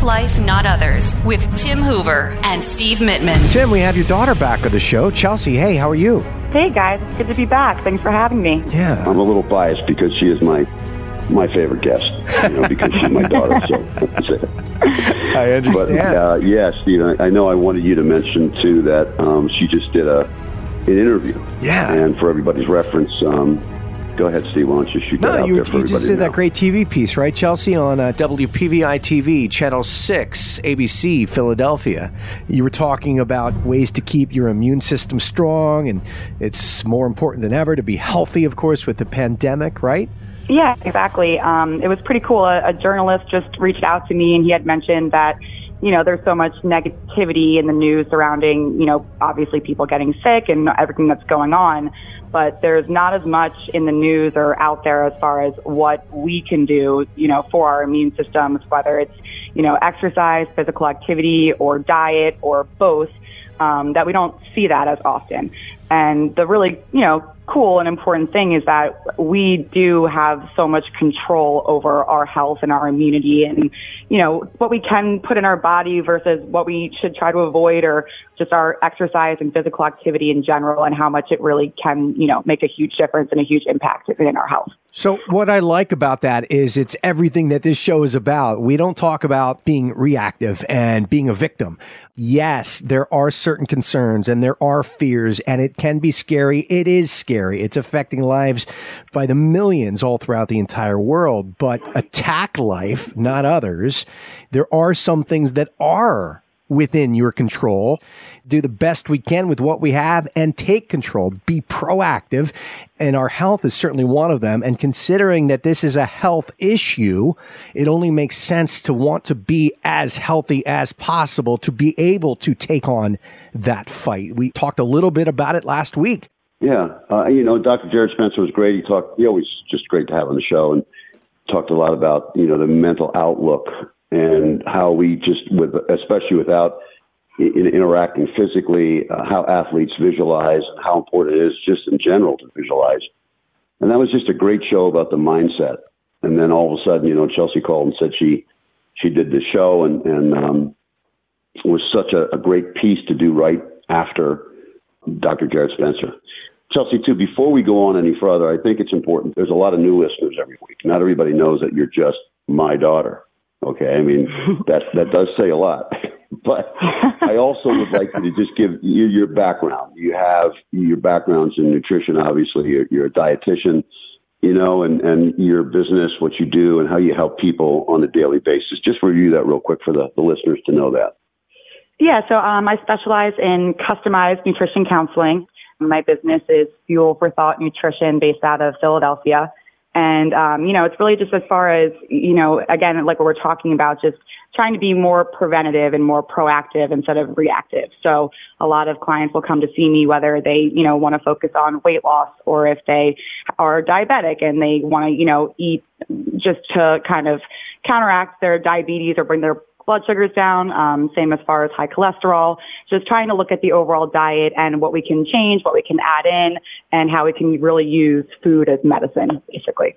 Attack Life, Not Others with Tim Hoover and Steve Mittman. Tim, we have your daughter back on the show. Chelsea, hey, how are you? Hey guys, it's good to be back. Thanks for having me. Yeah. I'm a little biased because she is my my favorite guest, you know, because she's my daughter. So that's it. I But understand. uh, yeah, Steve, I, I know I wanted you to mention too that um, she just did a an interview. Yeah. And for everybody's reference, um, go ahead, Steve. Why don't you shoot that no, out you, there for you just did to that great TV piece, right, Chelsea, on uh, WPVI TV, Channel 6, ABC, Philadelphia. You were talking about ways to keep your immune system strong, and it's more important than ever to be healthy, of course, with the pandemic, right? Yeah, exactly. Um, it was pretty cool. A, a journalist just reached out to me and he had mentioned that, you know, there's so much negativity in the news surrounding, you know, obviously people getting sick and everything that's going on. But there's not as much in the news or out there as far as what we can do, you know, for our immune systems, whether it's, you know, exercise, physical activity, or diet, or both. Um, that we don't see that as often. And the really, you know, cool and important thing is that we do have so much control over our health and our immunity and, you know, what we can put in our body versus what we should try to avoid or just our exercise and physical activity in general and how much it really can, you know, make a huge difference and a huge impact in our health. So, what I like about that is it's everything that this show is about. We don't talk about being reactive and being a victim. Yes, there are certain concerns and there are fears, and it can be scary. It is scary. It's affecting lives by the millions all throughout the entire world. But attack life, not others. There are some things that are within your control. Do the best we can with what we have and take control. Be proactive. And our health is certainly one of them. And considering that this is a health issue, it only makes sense to want to be as healthy as possible to be able to take on that fight. We talked a little bit about it last week. Yeah, uh, you know, Dr. Jared Spencer was great. He talked. He always just great to have on the show, and talked a lot about you know the mental outlook and how we just with especially without in, interacting physically, uh, how athletes visualize, and how important it is just in general to visualize. And that was just a great show about the mindset. And then all of a sudden, you know, Chelsea called and said she she did the show and and um, was such a, a great piece to do right after Dr. Jared Spencer. Chelsea, too, before we go on any further, I think it's important. There's a lot of new listeners every week. Not everybody knows that you're just my daughter. Okay. I mean, that, that does say a lot. But I also would like you to just give you your background. You have your backgrounds in nutrition, obviously. You're, you're a dietitian, you know, and, and your business, what you do, and how you help people on a daily basis. Just review that real quick for the, the listeners to know that. Yeah, so um, I specialize in customized nutrition counseling. My business is Fuel for Thought Nutrition based out of Philadelphia. And, um, you know, it's really just as far as, you know, again, like what we're talking about, just trying to be more preventative and more proactive instead of reactive. So a lot of clients will come to see me whether they, you know, want to focus on weight loss or if they are diabetic and they want to, you know, eat just to kind of counteract their diabetes or bring their blood sugars down. Um, same as far as high cholesterol. Just trying to look at the overall diet and what we can change, what we can add in, and how we can really use food as medicine, basically.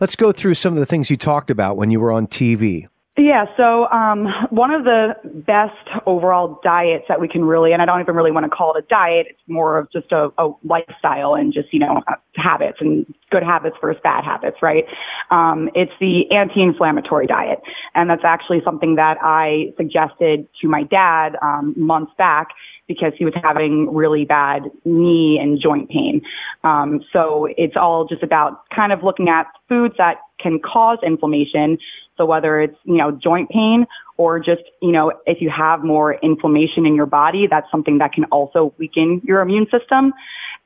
Let's go through some of the things you talked about when you were on TV. Yeah, so um, one of the best overall diets that we can really, and I don't even really want to call it a diet, it's more of just a, a lifestyle and just, you know, habits and good habits versus bad habits, right? Um, it's the anti-inflammatory diet. And that's actually something that I suggested to my dad um, months back because he was having really bad knee and joint pain. Um, so it's all just about kind of looking at foods that can cause inflammation. So whether it's, you know, joint pain or just, you know, if you have more inflammation in your body, that's something that can also weaken your immune system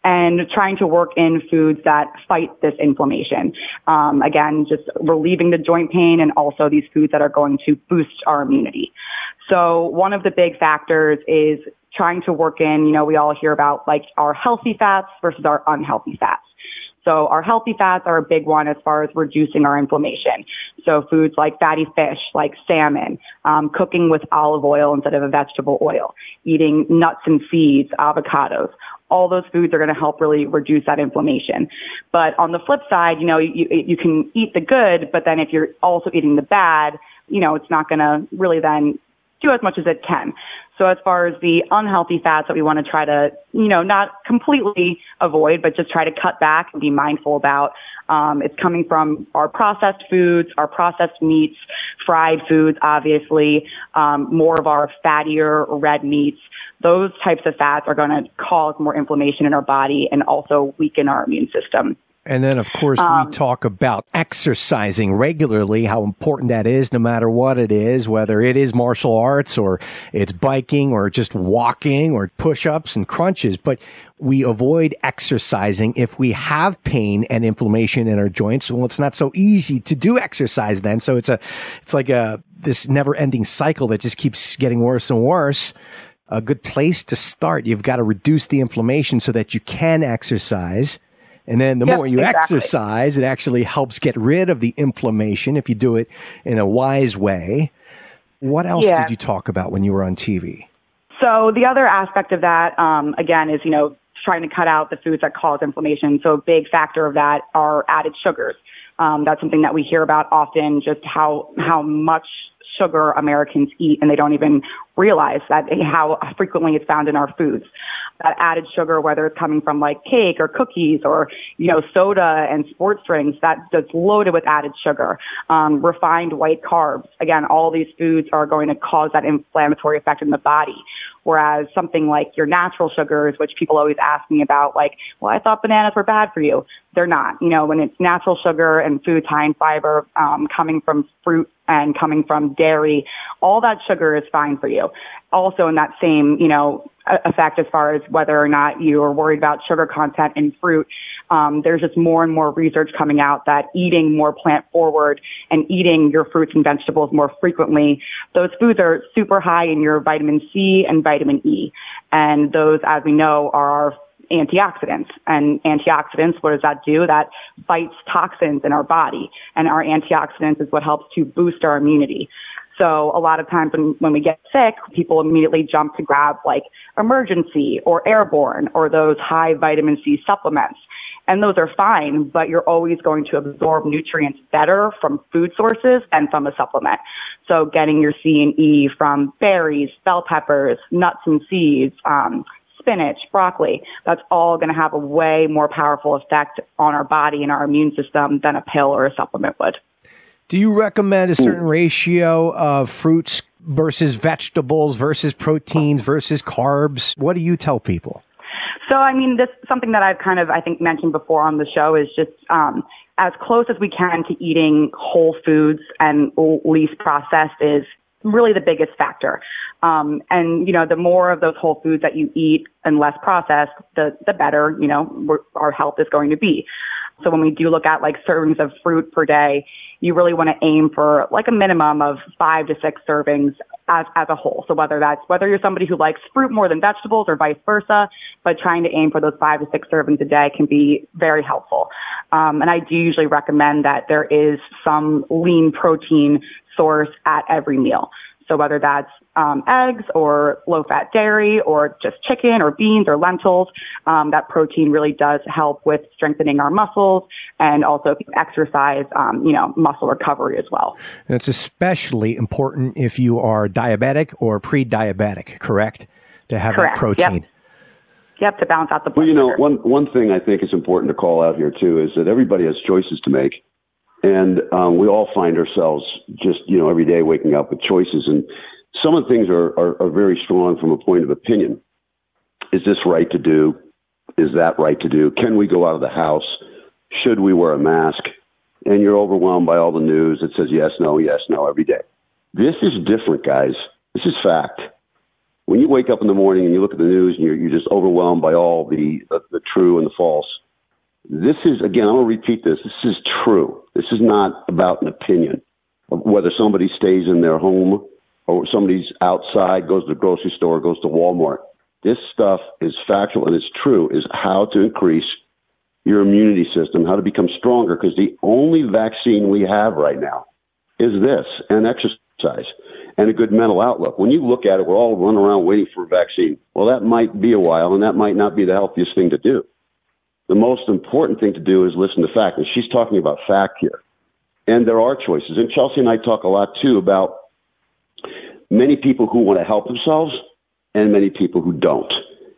and trying to work in foods that fight this inflammation. Um, again, just relieving the joint pain and also these foods that are going to boost our immunity. So one of the big factors is trying to work in, you know, we all hear about like our healthy fats versus our unhealthy fats. So our healthy fats are a big one as far as reducing our inflammation. So foods like fatty fish, like salmon, um, cooking with olive oil instead of a vegetable oil, eating nuts and seeds, avocados. All those foods are going to help really reduce that inflammation. But on the flip side, you know, you, you can eat the good, but then if you're also eating the bad, you know, it's not going to really then do as much as it can. So as far as the unhealthy fats that we want to try to, you know, not completely avoid, but just try to cut back and be mindful about, um, it's coming from our processed foods, our processed meats, fried foods, obviously, um, more of our fattier red meats. Those types of fats are going to cause more inflammation in our body and also weaken our immune system. And then, of course, um, we talk about exercising regularly, how important that is, no matter what it is, whether it is martial arts or it's biking or just walking or push ups and crunches. But we avoid exercising if we have pain and inflammation in our joints. Well, it's not so easy to do exercise then. So it's a, it's like a, this never ending cycle that just keeps getting worse and worse a good place to start. You've got to reduce the inflammation so that you can exercise. And then the yep, more you exactly. exercise, it actually helps get rid of the inflammation if you do it in a wise way. What else yeah. did you talk about when you were on TV? So the other aspect of that, um, again, is you know trying to cut out the foods that cause inflammation. So a big factor of that are added sugars. Um, that's something that we hear about often, just how how much sugar Americans eat, and they don't even realize that how frequently it's found in our foods. That added sugar, whether it's coming from like cake or cookies or you know soda and sports drinks, that, that's loaded with added sugar. Um, refined white carbs. Again, all these foods are going to cause that inflammatory effect in the body. Whereas something like your natural sugars, which people always ask me about, like, well, I thought bananas were bad for you. They're not. You know, when it's natural sugar and foods high in fiber, um, coming from fruit and coming from dairy, all that sugar is fine for you. Also in that same, you know, effect as far as whether or not you are worried about sugar content in fruit. Um, there's just more and more research coming out that eating more plant forward and eating your fruits and vegetables more frequently, those foods are super high in your vitamin C and vitamin E. And those, as we know, are antioxidants. And antioxidants, what does that do? That fights toxins in our body. And our antioxidants is what helps to boost our immunity. So a lot of times when, when we get sick, people immediately jump to grab like Emergen-C or airborne or those high vitamin C supplements. And those are fine, but you're always going to absorb nutrients better from food sources than from a supplement. So getting your C and E from berries, bell peppers, nuts and seeds, um, spinach, broccoli, that's all going to have a way more powerful effect on our body and our immune system than a pill or a supplement would. Do you recommend a certain ratio of fruits versus vegetables versus proteins versus carbs? What do you tell people? So, I mean, this something that I've kind of, I think, mentioned before on the show is just um, as close as we can to eating whole foods and least processed is really the biggest factor. Um, and you know, the more of those whole foods that you eat and less processed, the the better you know our health is going to be. So when we do look at like servings of fruit per day, you really want to aim for like a minimum of five to six servings as, as a whole. So whether that's, whether you're somebody who likes fruit more than vegetables or vice versa, but trying to aim for those five to six servings a day can be very helpful. Um, and I do usually recommend that there is some lean protein source at every meal. So whether that's um, eggs or low fat dairy or just chicken or beans or lentils, um, that protein really does help with strengthening our muscles and also exercise, um, you know, muscle recovery as well. And it's especially important if you are diabetic or pre-diabetic, correct? To have correct. that protein. Yep. Yep, to balance out the blood. Well, you know, one one thing I think is important to call out here too is that everybody has choices to make. And um, we all find ourselves just, you know, every day waking up with choices. And some of the things are, are, are very strong from a point of opinion. Is this right to do? Is that right to do? Can we go out of the house? Should we wear a mask? And you're overwhelmed by all the news that says yes, no, yes, no every day. This is different, guys. This is fact. When you wake up in the morning and you look at the news and you're, you're just overwhelmed by all the, the, the true and the false, this is, again, I'm going to repeat this. This is true. This is not about an opinion of whether somebody stays in their home or somebody's outside, goes to the grocery store, goes to Walmart. This stuff is factual and it's true, is how to increase your immunity system, how to become stronger, because the only vaccine we have right now is this and exercise and a good mental outlook. When you look at it, we're all running around waiting for a vaccine. Well, that might be a while and that might not be the healthiest thing to do the most important thing to do is listen to fact. And she's talking about fact here. And there are choices. And Chelsea and I talk a lot too about many people who want to help themselves and many people who don't.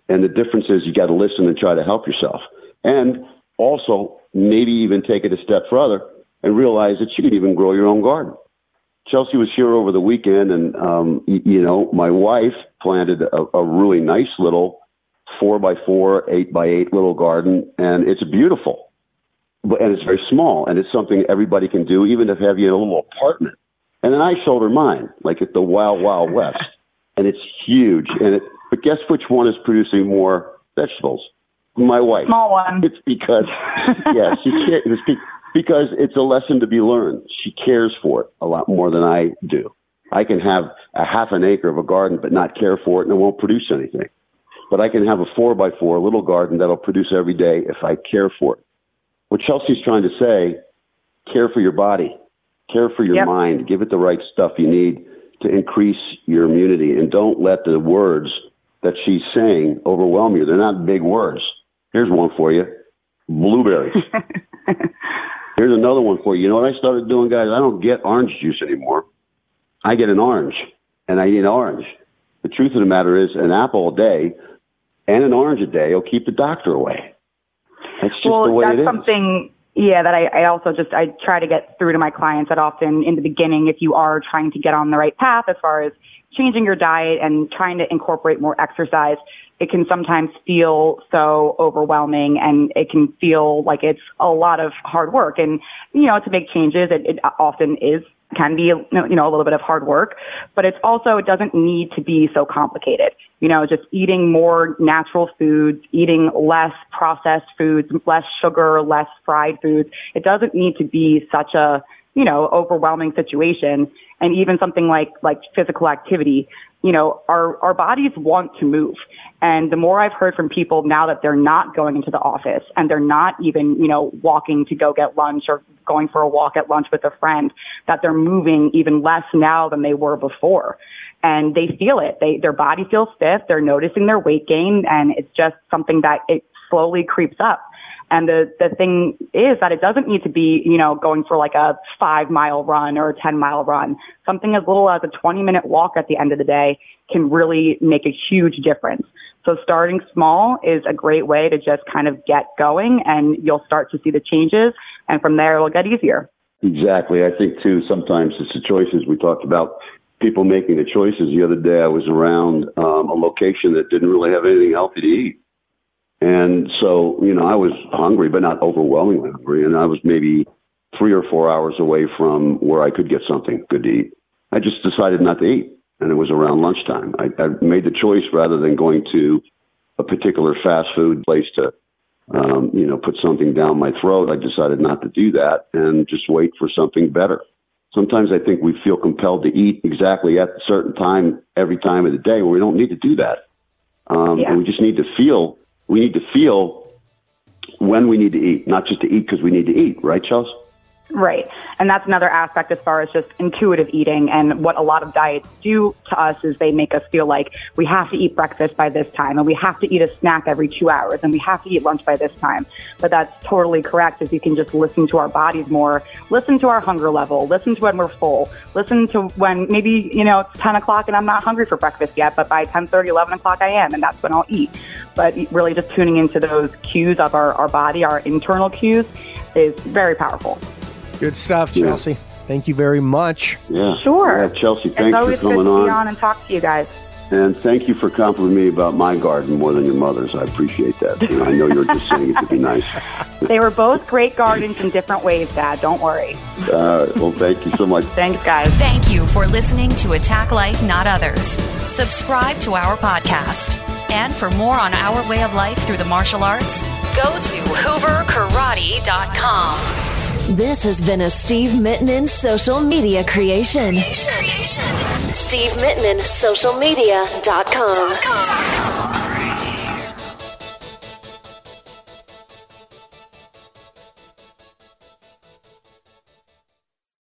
And the difference is you got to listen and try to help yourself. And also, maybe even take it a step further and realize that you can even grow your own garden. Chelsea was here over the weekend, and um, you know, my wife planted a, a really nice little four by four, eight by eight little garden, and it's beautiful. But and it's very small, and it's something everybody can do, even if you have you in a little apartment. And then I showed her mine, like at the Wild Wild West, and it's huge. And it, but guess which one is producing more vegetables? My wife. Small one. It's because yeah, she cares. It's because it's a lesson to be learned. She cares for it a lot more than I do. I can have a half an acre of a garden but not care for it and it won't produce anything. But I can have a four by four little garden that'll produce every day if I care for it. What Chelsea's trying to say, care for your body, care for your Yep. mind, give it the right stuff you need to increase your immunity and don't let the words that she's saying overwhelm you. They're not big words. Here's one for you. Blueberries. Here's another one for you. You know what I started doing, guys? I don't get orange juice anymore. I get an orange, and I eat an orange. The truth of the matter is, an apple a day and an orange a day will keep the doctor away. That's just well, the way that's it is. something, yeah, that I, I also just, I try to get through to my clients that often in the beginning, if you are trying to get on the right path as far as changing your diet and trying to incorporate more exercise, it can sometimes feel so overwhelming and it can feel like it's a lot of hard work. And, you know, to make changes, it, it often is can be, you know, a little bit of hard work, but it's also, it doesn't need to be so complicated. You know, just eating more natural foods, eating less processed foods, less sugar, less fried foods. It doesn't need to be such a, you know, overwhelming situation. And even something like, like physical activity, you know, our, our bodies want to move. And the more I've heard from people now that they're not going into the office and they're not even, you know, walking to go get lunch or going for a walk at lunch with a friend, that they're moving even less now than they were before. And they feel it. They, their body feels stiff. They're noticing their weight gain and it's just something that it slowly creeps up. And the, the thing is that it doesn't need to be, you know, going for like a five mile run or a 10 mile run. Something as little as a 20 minute walk at the end of the day can really make a huge difference. So starting small is a great way to just kind of get going and you'll start to see the changes and from there it'll get easier. Exactly. I think too. Sometimes it's the choices we talked about. People making the choices. The other day, I was around um, a location that didn't really have anything healthy to eat, and so you know I was hungry, but not overwhelmingly hungry, and I was maybe three or four hours away from where I could get something good to eat. I just decided not to eat, and it was around lunchtime. I, I made the choice rather than going to a particular fast food place to um, you know, put something down my throat. I decided not to do that and just wait for something better. Sometimes I think we feel compelled to eat exactly at a certain time every time of the day where we don't need to do that. Um, Yeah. And we just need to feel, we need to feel when we need to eat, not just to eat because we need to eat, right, Chelsea? Right. And that's another aspect as far as just intuitive eating. And what a lot of diets do to us is they make us feel like we have to eat breakfast by this time and we have to eat a snack every two hours and we have to eat lunch by this time. But that's totally correct if you can just listen to our bodies more, listen to our hunger level, listen to when we're full, listen to when maybe, you know, it's 10 o'clock and I'm not hungry for breakfast yet, but by 10 11 o'clock I am and that's when I'll eat. But really just tuning into those cues of our, our body, our internal cues is very powerful. Good stuff, Yeah. Chelsea. Thank you very much. Yeah. Sure. Yeah, Chelsea, thanks for always good coming to on. be on and talk to you guys. And thank you for complimenting me about my garden more than your mother's. I appreciate that. You know, I know you're just saying it to be nice. They were both great gardens in different ways, Dad. Don't worry. Uh, well, thank you so much. Thanks, guys. Thank you for listening to Attack Life Not Others. Subscribe to our podcast. And for more on our way of life through the martial arts, go to hooverkarate.com. This has been a Steve Mittman social media creation. Steve Mittman, socialmedia.com.